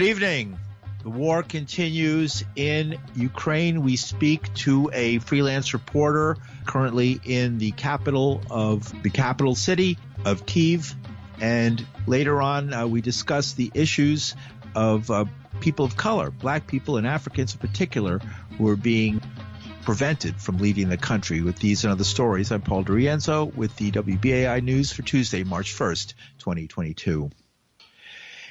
Good evening. The war continues in Ukraine. We speak to a freelance reporter currently in the capital of the capital city of Kiev. And later on, uh, we discuss the issues of uh, people of color, black people and Africans in particular, who are being prevented from leaving the country. With these and other stories, I'm Paul DiRienzo with the WBAI News for Tuesday, March 1st, 2022.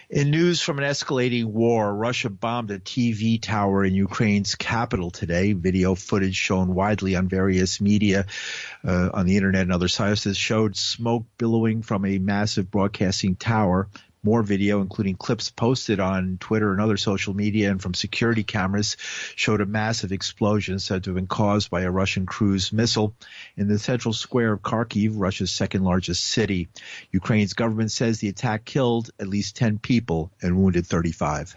In news from an escalating war, Russia bombed a TV tower in Ukraine's capital today. Video footage shown widely on various media uh, on the internet and other sites showed smoke billowing from a massive broadcasting tower. More video, including clips posted on Twitter and other social media and from security cameras, showed a massive explosion said to have been caused by a Russian cruise missile in the central square of Kharkiv, Russia's second largest city. Ukraine's government says the attack killed at least 10 people and wounded 35.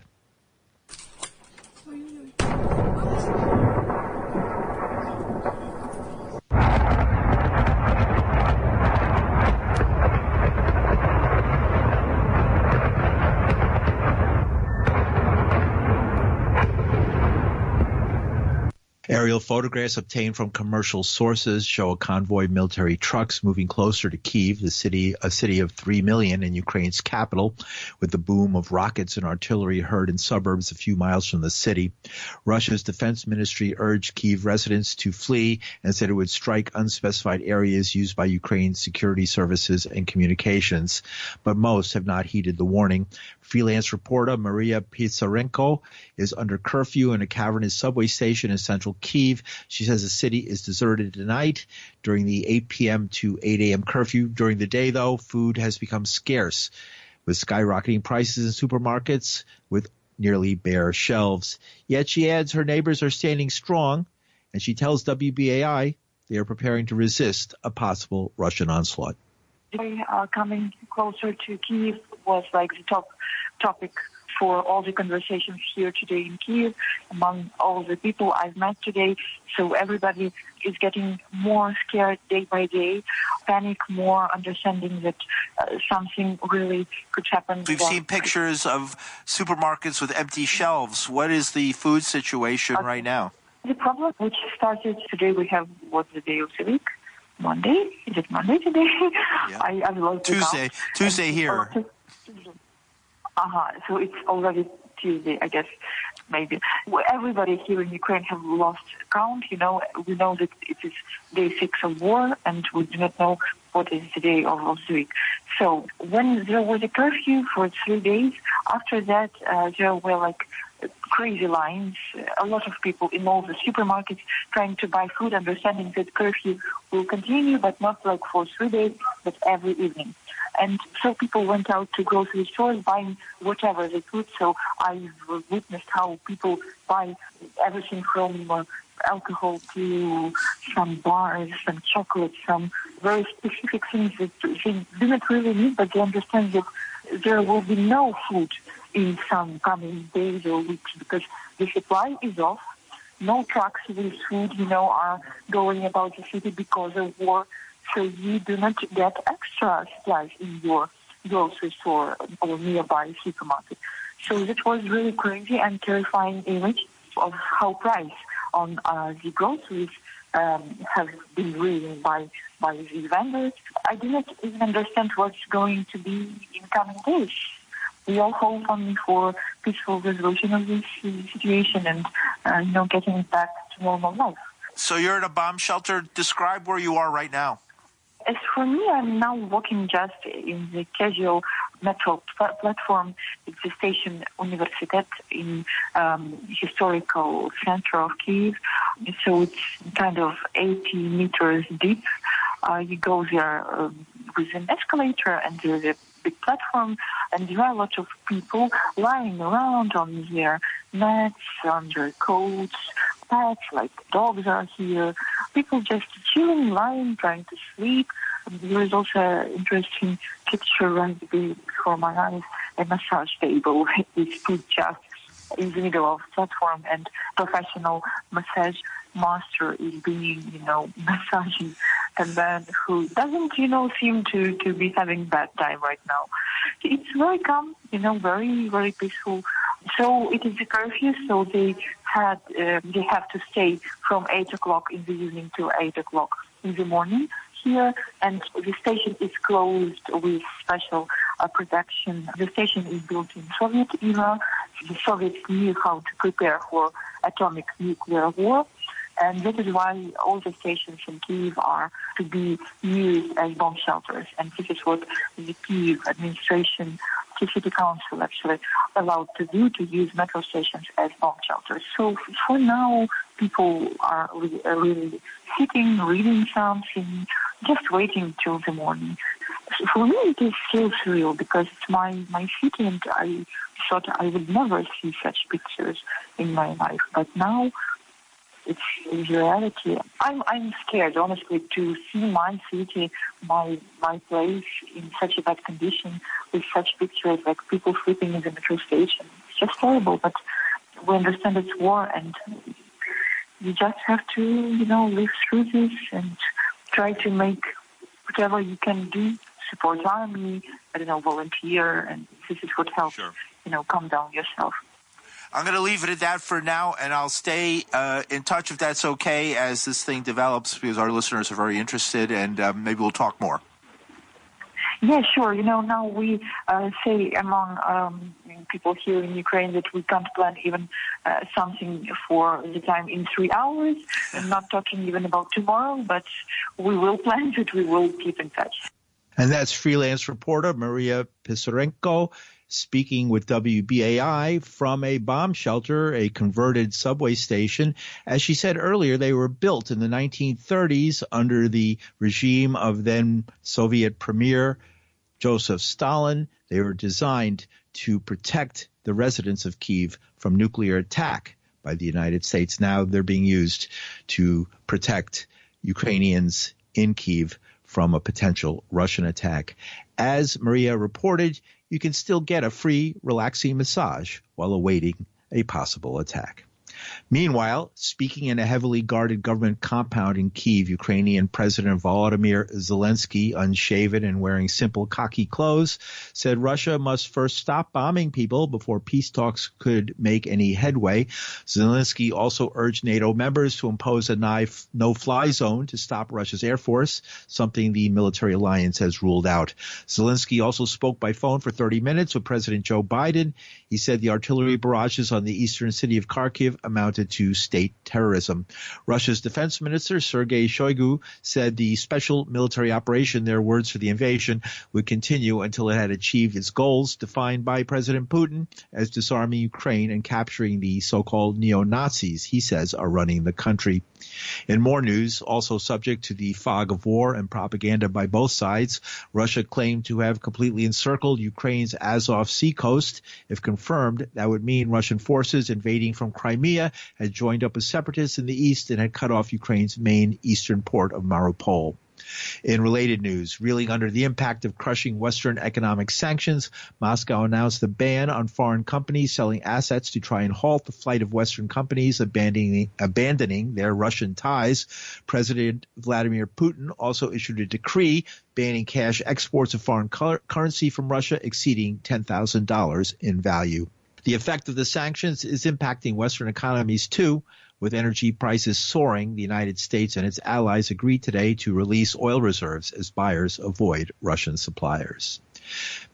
Aerial photographs obtained from commercial sources show a convoy of military trucks moving closer to Kiev, the city, a city of 3 million in Ukraine's capital, with the boom of rockets and artillery heard in suburbs a few miles from the city. Russia's defense ministry urged Kiev residents to flee and said it would strike unspecified areas used by Ukraine's security services and communications, but most have not heeded the warning. Freelance reporter Maria Pisarenko is under curfew in a cavernous subway station in central Kiev. She says the city is deserted tonight during the 8 p.m. to 8 a.m. curfew. During the day, though, food has become scarce with skyrocketing prices in supermarkets with nearly bare shelves. Yet she adds her neighbors are standing strong, and she tells WBAI they are preparing to resist a possible Russian onslaught. Uh, coming closer to Kiev was like the top topic for all the conversations here today in Kiev among all the people I've met today. So everybody is getting more scared day by day, panic more, understanding that uh, something really could happen. We've seen pictures of supermarkets with empty shelves. What is the food situation okay. right now? The problem which started today, we have what's the day of the week? Monday? Is it Monday today? Yeah. I, I lost Tuesday. Tuesday here. Uh-huh. So it's already Tuesday, I guess, maybe. Everybody here in Ukraine have lost count. You know, we know that it is day six of war, and we do not know what is the day of, the week. So when there was a curfew for three days, after that, uh, there were like crazy lines. A lot of people in all the supermarkets trying to buy food, understanding that curfew will continue, but not like for three days, but every evening. And so people went out to grocery stores buying whatever they could. So I've witnessed how people buy everything from uh, alcohol to some bars, some chocolate, some very specific things that they do not really need, but they understand that there will be no food in some coming days or weeks because the supply is off. No trucks with food, you know, are going about the city because of war so you do not get extra supplies in your grocery store or nearby supermarket. So that was really crazy and terrifying image of how price on uh, the groceries um, have been risen by by the vendors. I do not even understand what's going to be in coming days. We all hope only for peaceful resolution of this situation and uh, you know getting back to normal life. So you're in a bomb shelter. Describe where you are right now. As for me, I'm now working just in the casual metro pl- platform. It's the station Universitet in um, historical center of Kiev. So it's kind of 80 meters deep. Uh, you go there um, with an escalator and there's a big platform and there are a lot of people lying around on their mats, on their coats, pets, like dogs are here. People just chilling, lying, trying to sleep. And there is also an interesting picture right before my eyes, a massage table with put just in the middle of platform and professional massage master is being, you know, massaging a man who doesn't, you know, seem to, to be having bad time right now. It's very calm, you know, very, very peaceful. So it is a curfew, so they had uh, they have to stay from eight o'clock in the evening to eight o'clock in the morning here, and the station is closed with special uh, protection. The station is built in Soviet era. The Soviets knew how to prepare for atomic nuclear war. And that is why all the stations in Kiev are to be used as bomb shelters. And this is what the Kiev administration, the city council actually allowed to do, to use metro stations as bomb shelters. So for now, people are really sitting, reading something, just waiting till the morning. For me, it is still surreal because it's my, my city and I thought I would never see such pictures in my life. But now it's in reality. I'm I'm scared, honestly, to see my city, my my place in such a bad condition with such pictures like people sleeping in the metro station. It's just horrible. But we understand it's war, and you just have to, you know, live through this and try to make whatever you can do. Support army, I don't know, volunteer, and this is what helps. Sure. You know, calm down yourself. I'm going to leave it at that for now, and I'll stay uh, in touch if that's okay as this thing develops because our listeners are very interested, and um, maybe we'll talk more. Yeah, sure. You know, now we uh, say among um, people here in Ukraine that we can't plan even uh, something for the time in three hours. I'm not talking even about tomorrow, but we will plan it. We will keep in touch. And that's freelance reporter Maria Pisarenko speaking with WBAI from a bomb shelter, a converted subway station. As she said earlier, they were built in the 1930s under the regime of then Soviet Premier Joseph Stalin. They were designed to protect the residents of Kiev from nuclear attack by the United States. Now they're being used to protect Ukrainians in Kiev from a potential Russian attack. As Maria reported, you can still get a free, relaxing massage while awaiting a possible attack. Meanwhile, speaking in a heavily guarded government compound in Kiev, Ukrainian President Volodymyr Zelensky, unshaven and wearing simple khaki clothes, said Russia must first stop bombing people before peace talks could make any headway. Zelensky also urged NATO members to impose a no-fly zone to stop Russia's air force, something the military alliance has ruled out. Zelensky also spoke by phone for 30 minutes with President Joe Biden. He said the artillery barrages on the eastern city of Kharkiv amounted to state terrorism. Russia's defense minister Sergei Shoigu said the special military operation, their words for the invasion, would continue until it had achieved its goals defined by President Putin as disarming Ukraine and capturing the so-called neo-Nazis he says are running the country. In more news, also subject to the fog of war and propaganda by both sides, Russia claimed to have completely encircled Ukraine's Azov Sea coast. If confirmed, that would mean Russian forces invading from Crimea had joined up with separatists in the east and had cut off Ukraine's main eastern port of Mariupol. In related news, reeling under the impact of crushing Western economic sanctions, Moscow announced a ban on foreign companies selling assets to try and halt the flight of Western companies abandoning, abandoning their Russian ties. President Vladimir Putin also issued a decree banning cash exports of foreign currency from Russia exceeding $10,000 in value. The effect of the sanctions is impacting Western economies too. With energy prices soaring, the United States and its allies agreed today to release oil reserves as buyers avoid Russian suppliers.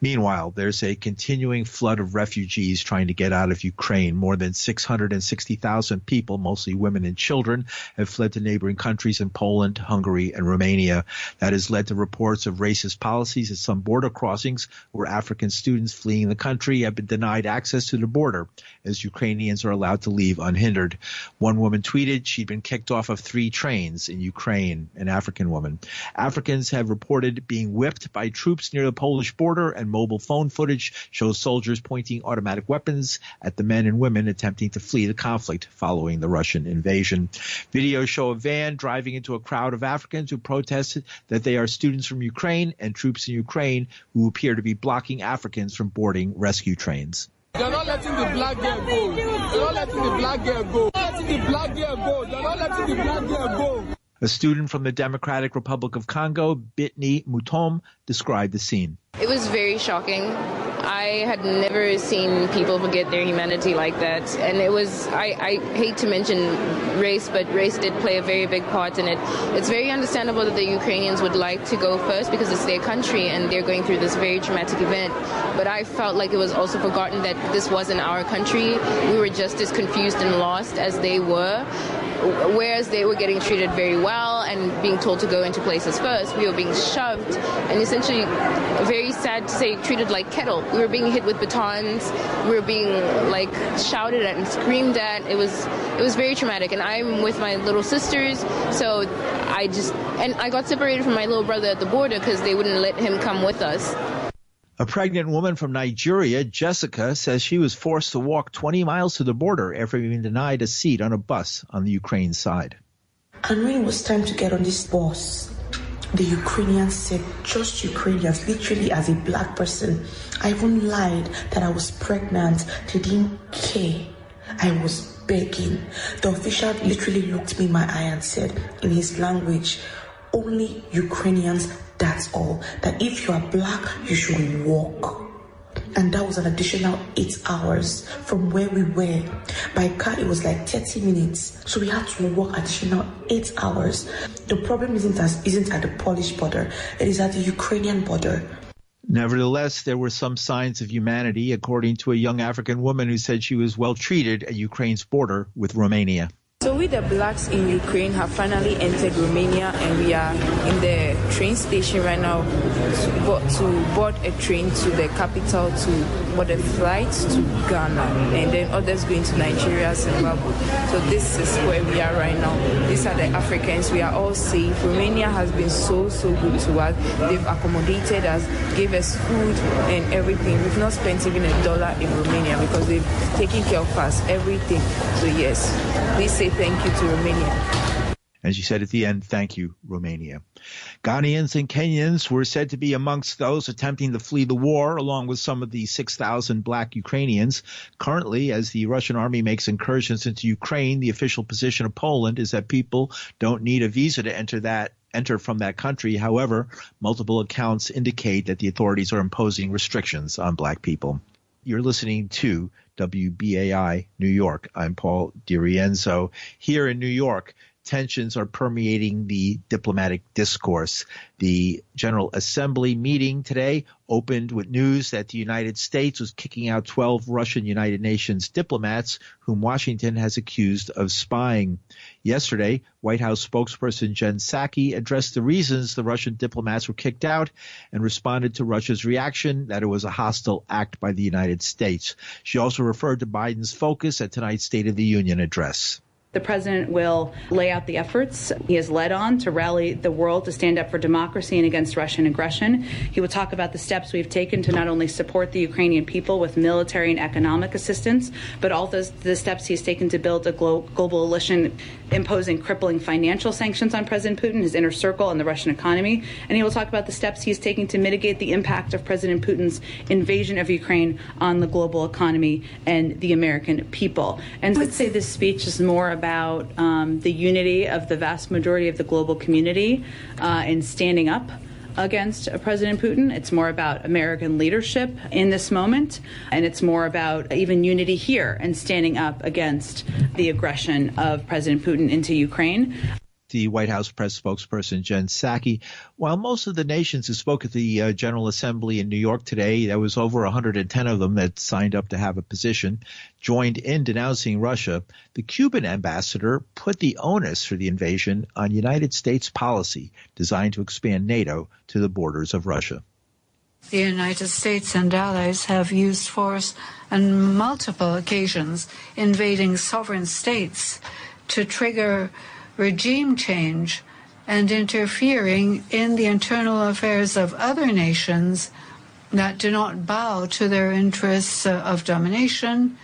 Meanwhile, there's a continuing flood of refugees trying to get out of Ukraine. More than 660,000 people, mostly women and children, have fled to neighboring countries in Poland, Hungary, and Romania. That has led to reports of racist policies at some border crossings where African students fleeing the country have been denied access to the border as Ukrainians are allowed to leave unhindered. One woman tweeted she'd been kicked off of three trains in Ukraine, an African woman. Africans have reported being whipped by troops near the Polish border and mobile phone footage shows soldiers pointing automatic weapons at the men and women attempting to flee the conflict following the Russian invasion. Videos show a van driving into a crowd of Africans who protested that they are students from Ukraine and troops in Ukraine who appear to be blocking Africans from boarding rescue trains. They're not letting the black girl go. They're not letting the black girl go. They're not letting the black girl go. They're not letting the black girl go. A student from the Democratic Republic of Congo, Bitney Mutom, described the scene. It was very shocking. I had never seen people forget their humanity like that. And it was, I, I, hate to mention race, but race did play a very big part in it. It's very understandable that the Ukrainians would like to go first because it's their country and they're going through this very traumatic event. But I felt like it was also forgotten that this wasn't our country. We were just as confused and lost as they were whereas they were getting treated very well and being told to go into places first, we were being shoved and essentially, very sad to say, treated like cattle. We were being hit with batons, we were being like shouted at and screamed at. It was it was very traumatic, and I'm with my little sisters, so I just and I got separated from my little brother at the border because they wouldn't let him come with us. A pregnant woman from Nigeria, Jessica, says she was forced to walk 20 miles to the border after being denied a seat on a bus on the Ukraine side. And when it was time to get on this bus, the Ukrainians said, just Ukrainians, literally as a black person. I even lied that I was pregnant. They didn't care. I was begging. The official literally looked me in my eye and said, in his language, only Ukrainians that's all. That if you are black, you should walk. And that was an additional eight hours from where we were. By car, it was like 30 minutes. So we had to walk additional eight hours. The problem isn't, as, isn't at the Polish border, it is at the Ukrainian border. Nevertheless, there were some signs of humanity, according to a young African woman who said she was well treated at Ukraine's border with Romania. So we the blacks in Ukraine have finally entered Romania and we are in the train station right now to, to board a train to the capital to board a flight to Ghana and then others going to Nigeria, Zimbabwe. So this is where we are right now. These are the Africans. We are all safe. Romania has been so, so good to us. They've accommodated us, gave us food and everything. We've not spent even a dollar in Romania because they've taken care of us, everything. So yes, please say thank you to Romania. And she said at the end, thank you, Romania. Ghanaians and Kenyans were said to be amongst those attempting to flee the war, along with some of the 6,000 black Ukrainians. Currently, as the Russian army makes incursions into Ukraine, the official position of Poland is that people don't need a visa to enter that enter from that country. However, multiple accounts indicate that the authorities are imposing restrictions on black people. You're listening to WBAI New York. I'm Paul DiRienzo. Here in New York, tensions are permeating the diplomatic discourse. The General Assembly meeting today opened with news that the United States was kicking out 12 Russian United Nations diplomats whom Washington has accused of spying. Yesterday, White House spokesperson Jen Psaki addressed the reasons the Russian diplomats were kicked out and responded to Russia's reaction that it was a hostile act by the United States. She also referred to Biden's focus at tonight's State of the Union address. The president will lay out the efforts he has led on to rally the world to stand up for democracy and against Russian aggression. He will talk about the steps we've taken to not only support the Ukrainian people with military and economic assistance, but also the steps he's taken to build a global coalition imposing crippling financial sanctions on President Putin, his inner circle, and the Russian economy. And he will talk about the steps he's taking to mitigate the impact of President Putin's invasion of Ukraine on the global economy and the American people. And I would say this speech is more about um, the unity of the vast majority of the global community uh, in standing up against uh, President Putin. It's more about American leadership in this moment, and it's more about even unity here and standing up against the aggression of President Putin into Ukraine the White House press spokesperson Jen Psaki. While most of the nations who spoke at the uh, General Assembly in New York today, there was over 110 of them that signed up to have a position, joined in denouncing Russia, the Cuban ambassador put the onus for the invasion on United States policy designed to expand NATO to the borders of Russia. The United States and allies have used force on multiple occasions, invading sovereign states to trigger regime change and interfering in the internal affairs of other nations that do not bow to their interests uh, of domination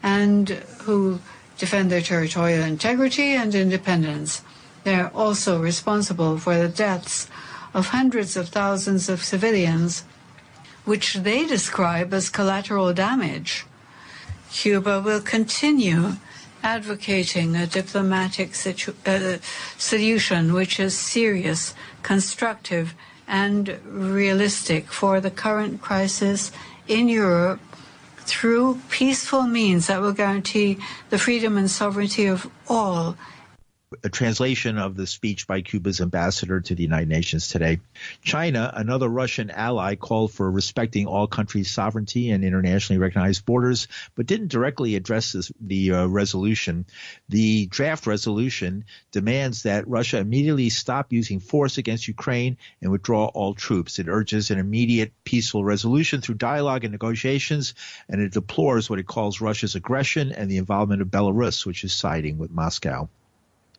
and who defend their territorial integrity and independence. They are also responsible for the deaths of hundreds of thousands of civilians, which they describe as collateral damage. Cuba will continue advocating a diplomatic situ- uh, solution which is serious, constructive, and realistic for the current crisis in Europe through peaceful means that will guarantee the freedom and sovereignty of all a translation of the speech by Cuba's ambassador to the United Nations today. China, another Russian ally, called for respecting all countries' sovereignty and internationally recognized borders, but didn't directly address this, the uh, resolution. The draft resolution demands that Russia immediately stop using force against Ukraine and withdraw all troops. It urges an immediate peaceful resolution through dialogue and negotiations, and it deplores what it calls Russia's aggression and the involvement of Belarus, which is siding with Moscow.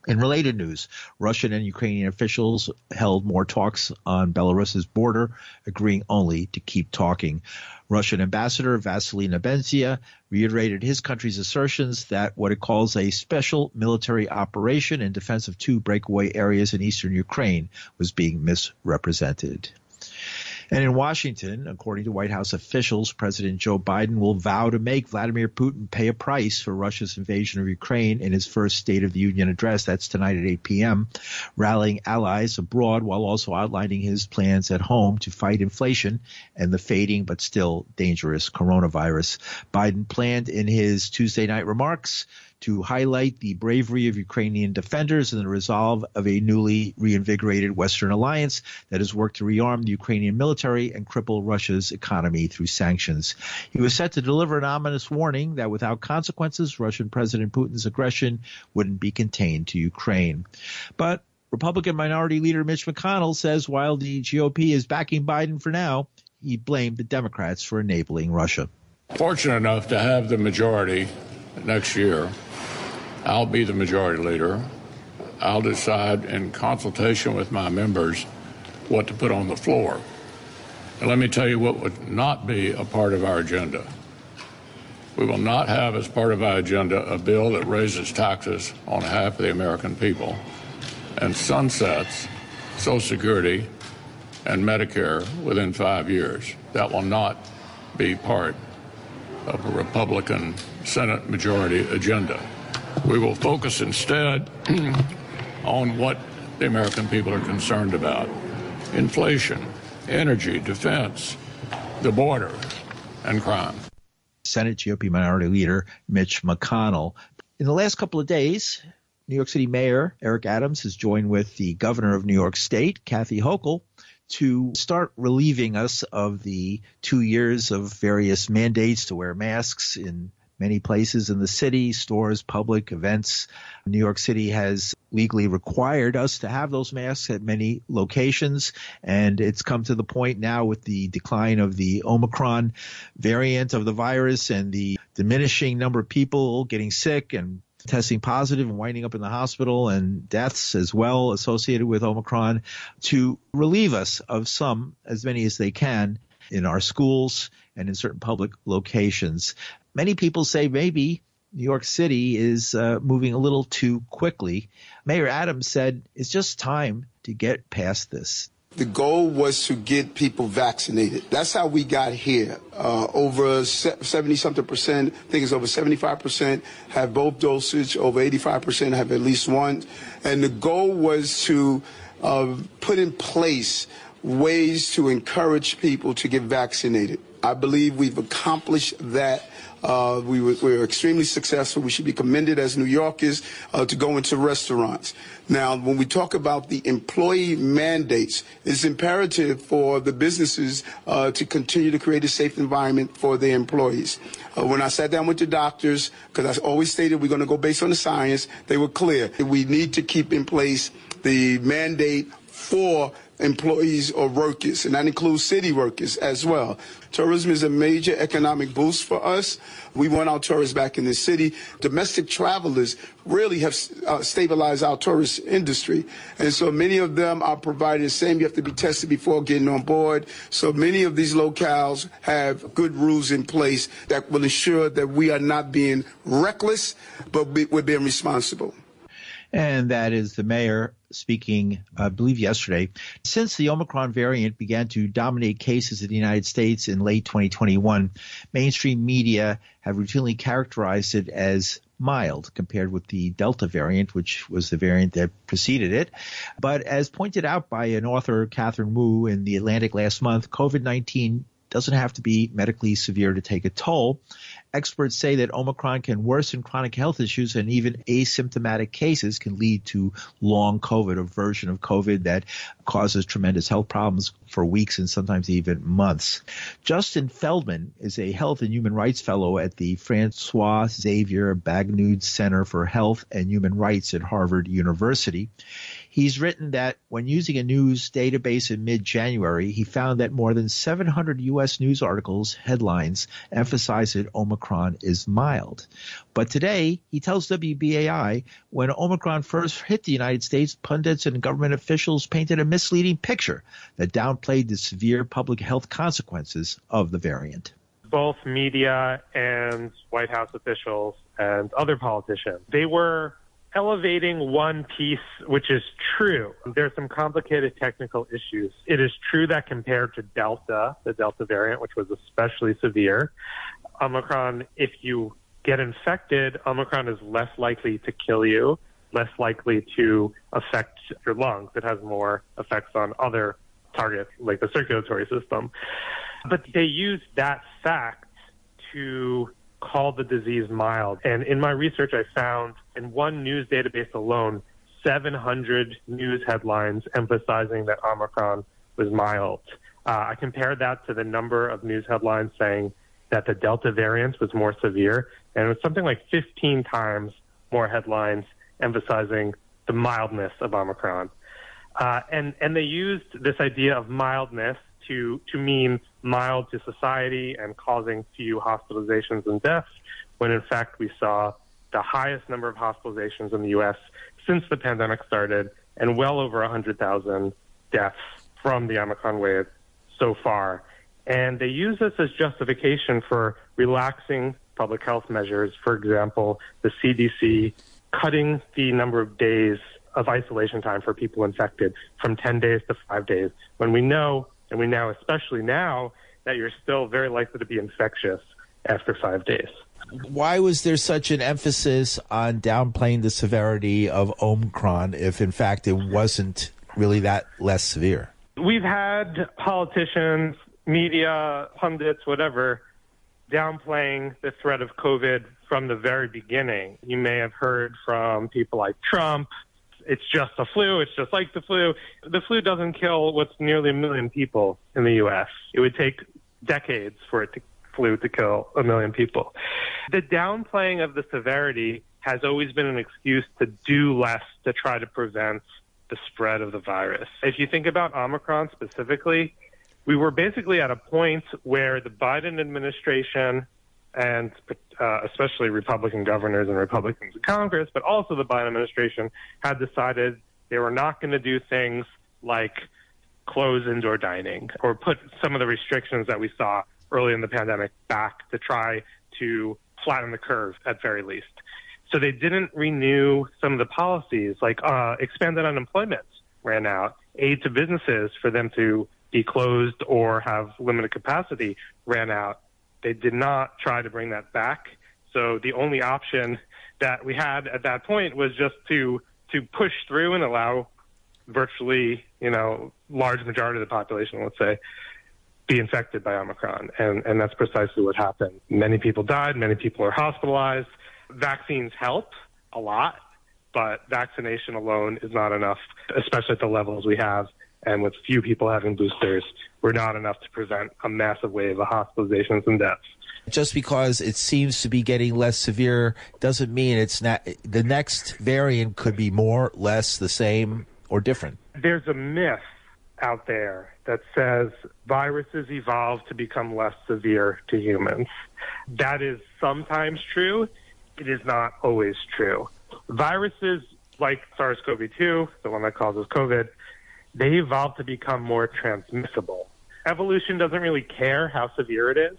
In related news, Russian and Ukrainian officials held more talks on Belarus's border, agreeing only to keep talking. Russian ambassador Vasily Nebenzia reiterated his country's assertions that what it calls a special military operation in defense of two breakaway areas in eastern Ukraine was being misrepresented. And in Washington, according to White House officials, President Joe Biden will vow to make Vladimir Putin pay a price for Russia's invasion of Ukraine in his first State of the Union address. That's tonight at 8 p.m., rallying allies abroad while also outlining his plans at home to fight inflation and the fading but still dangerous coronavirus. Biden planned in his Tuesday night remarks to highlight the bravery of Ukrainian defenders and the resolve of a newly reinvigorated Western alliance that has worked to rearm the Ukrainian military and cripple Russia's economy through sanctions. He was set to deliver an ominous warning that without consequences, Russian President Putin's aggression wouldn't be contained to Ukraine. But Republican Minority Leader Mitch McConnell says while the GOP is backing Biden for now, he blamed the Democrats for enabling Russia. Fortunate enough to have the majority next year I'll be the majority leader. I'll decide in consultation with my members what to put on the floor. And let me tell you what would not be a part of our agenda. We will not have as part of our agenda a bill that raises taxes on half of the American people and sunsets Social Security and Medicare within five years. That will not be part of a Republican Senate majority agenda. We will focus instead on what the American people are concerned about inflation, energy, defense, the border, and crime. Senate GOP Minority Leader Mitch McConnell. In the last couple of days, New York City Mayor Eric Adams has joined with the governor of New York State, Kathy Hochul, to start relieving us of the two years of various mandates to wear masks in many places in the city, stores, public events. New York City has legally required us to have those masks at many locations. And it's come to the point now with the decline of the Omicron variant of the virus and the diminishing number of people getting sick and testing positive and winding up in the hospital and deaths as well associated with Omicron to relieve us of some, as many as they can in our schools and in certain public locations many people say maybe New York City is uh, moving a little too quickly. Mayor Adams said it's just time to get past this. The goal was to get people vaccinated. That's how we got here. Uh, over 70 something percent, I think it's over 75 percent, have both dosage. Over 85 percent have at least one. And the goal was to uh, put in place ways to encourage people to get vaccinated. I believe we've accomplished that uh, we, were, we, were, extremely successful. We should be commended as New Yorkers uh, to go into restaurants. Now, when we talk about the employee mandates, it's imperative for the businesses uh, to continue to create a safe environment for their employees. Uh, when I sat down with the doctors, because I always stated we're going to go based on the science, they were clear. We need to keep in place the mandate for employees or workers, and that includes city workers as well. Tourism is a major economic boost for us. We want our tourists back in the city. Domestic travelers really have uh, stabilized our tourist industry. And so many of them are provided the same. You have to be tested before getting on board. So many of these locales have good rules in place that will ensure that we are not being reckless, but we're being responsible and that is the mayor speaking, I believe, yesterday. Since the Omicron variant began to dominate cases in the United States in late 2021, mainstream media have routinely characterized it as mild compared with the Delta variant, which was the variant that preceded it. But as pointed out by an author, Katherine Wu, in The Atlantic last month, COVID-19 doesn't have to be medically severe to take a toll. Experts say that Omicron can worsen chronic health issues and even asymptomatic cases can lead to long COVID, a version of COVID that causes tremendous health problems for weeks and sometimes even months. Justin Feldman is a health and human rights fellow at the Francois Xavier Bagnoud Center for Health and Human Rights at Harvard University. He's written that when using a news database in mid-January, he found that more than 700 U.S. news articles headlines emphasize that Omicron is mild. But today, he tells WBAI, when Omicron first hit the United States, pundits and government officials painted a misleading picture that downplayed the severe public health consequences of the variant both media and White House officials and other politicians. They were elevating one piece, which is true. There are some complicated technical issues. It is true that compared to Delta, the Delta variant, which was especially severe, Omicron, if you get infected, Omicron is less likely to kill you, less likely to affect your lungs. It has more effects on other targets, like the circulatory system. But they use that fact to called the disease mild. And in my research, I found in one news database alone, 700 news headlines emphasizing that Omicron was mild. Uh, I compared that to the number of news headlines saying that the Delta variant was more severe, and it was something like 15 times more headlines emphasizing the mildness of Omicron. Uh, and and they used this idea of mildness to to mean mild to society and causing few hospitalizations and deaths, when in fact we saw the highest number of hospitalizations in the U.S. since the pandemic started, and well over 100,000 deaths from the Omicron wave so far. And they use this as justification for relaxing public health measures. For example, the CDC cutting the number of days of isolation time for people infected from 10 days to five days, when we know and we know, especially now, that you're still very likely to be infectious after five days. Why was there such an emphasis on downplaying the severity of Omicron if, in fact, it wasn't really that less severe? We've had politicians, media, pundits, whatever, downplaying the threat of COVID from the very beginning. You may have heard from people like Trump, it's just a flu. It's just like the flu. The flu doesn't kill what's nearly a million people in the U.S. It would take decades for it to flu to kill a million people. The downplaying of the severity has always been an excuse to do less to try to prevent the spread of the virus. If you think about Omicron specifically, we were basically at a point where the Biden administration and uh, especially Republican governors and Republicans in Congress, but also the Biden administration had decided they were not going to do things like close indoor dining or put some of the restrictions that we saw early in the pandemic back to try to flatten the curve at very least. So they didn't renew some of the policies like uh, expanded unemployment ran out, aid to businesses for them to be closed or have limited capacity ran out. They did not try to bring that back. So the only option that we had at that point was just to to push through and allow virtually, you know, large majority of the population, let's say, be infected by Omicron. And, and that's precisely what happened. Many people died. Many people are hospitalized. Vaccines help a lot, but vaccination alone is not enough, especially at the levels we have. And with few people having boosters, we're not enough to prevent a massive wave of hospitalizations and deaths. Just because it seems to be getting less severe doesn't mean it's not. The next variant could be more, less, the same, or different. There's a myth out there that says viruses evolve to become less severe to humans. That is sometimes true. It is not always true. Viruses like SARS CoV 2, the one that causes COVID, they evolve to become more transmissible. Evolution doesn't really care how severe it is.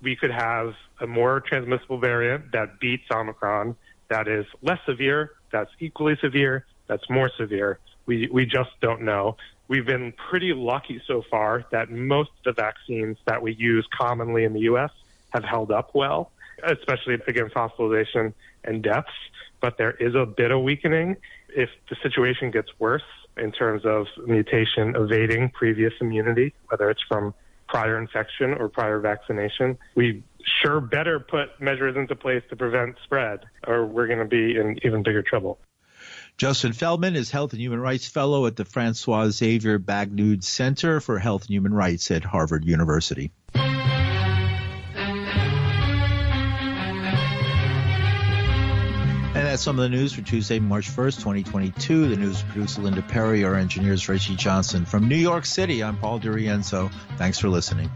We could have a more transmissible variant that beats Omicron that is less severe, that's equally severe, that's more severe. We, we just don't know. We've been pretty lucky so far that most of the vaccines that we use commonly in the U.S. have held up well, especially against hospitalization and deaths. But there is a bit of weakening. If the situation gets worse in terms of mutation evading previous immunity, whether it's from prior infection or prior vaccination, we sure better put measures into place to prevent spread, or we're going to be in even bigger trouble. Justin Feldman is Health and Human Rights Fellow at the Francois Xavier Bagnoud Center for Health and Human Rights at Harvard University. That's some of the news for Tuesday, March 1st, 2022. The news producer Linda Perry, our engineers Reggie Johnson. From New York City, I'm Paul DiRienzo. Thanks for listening.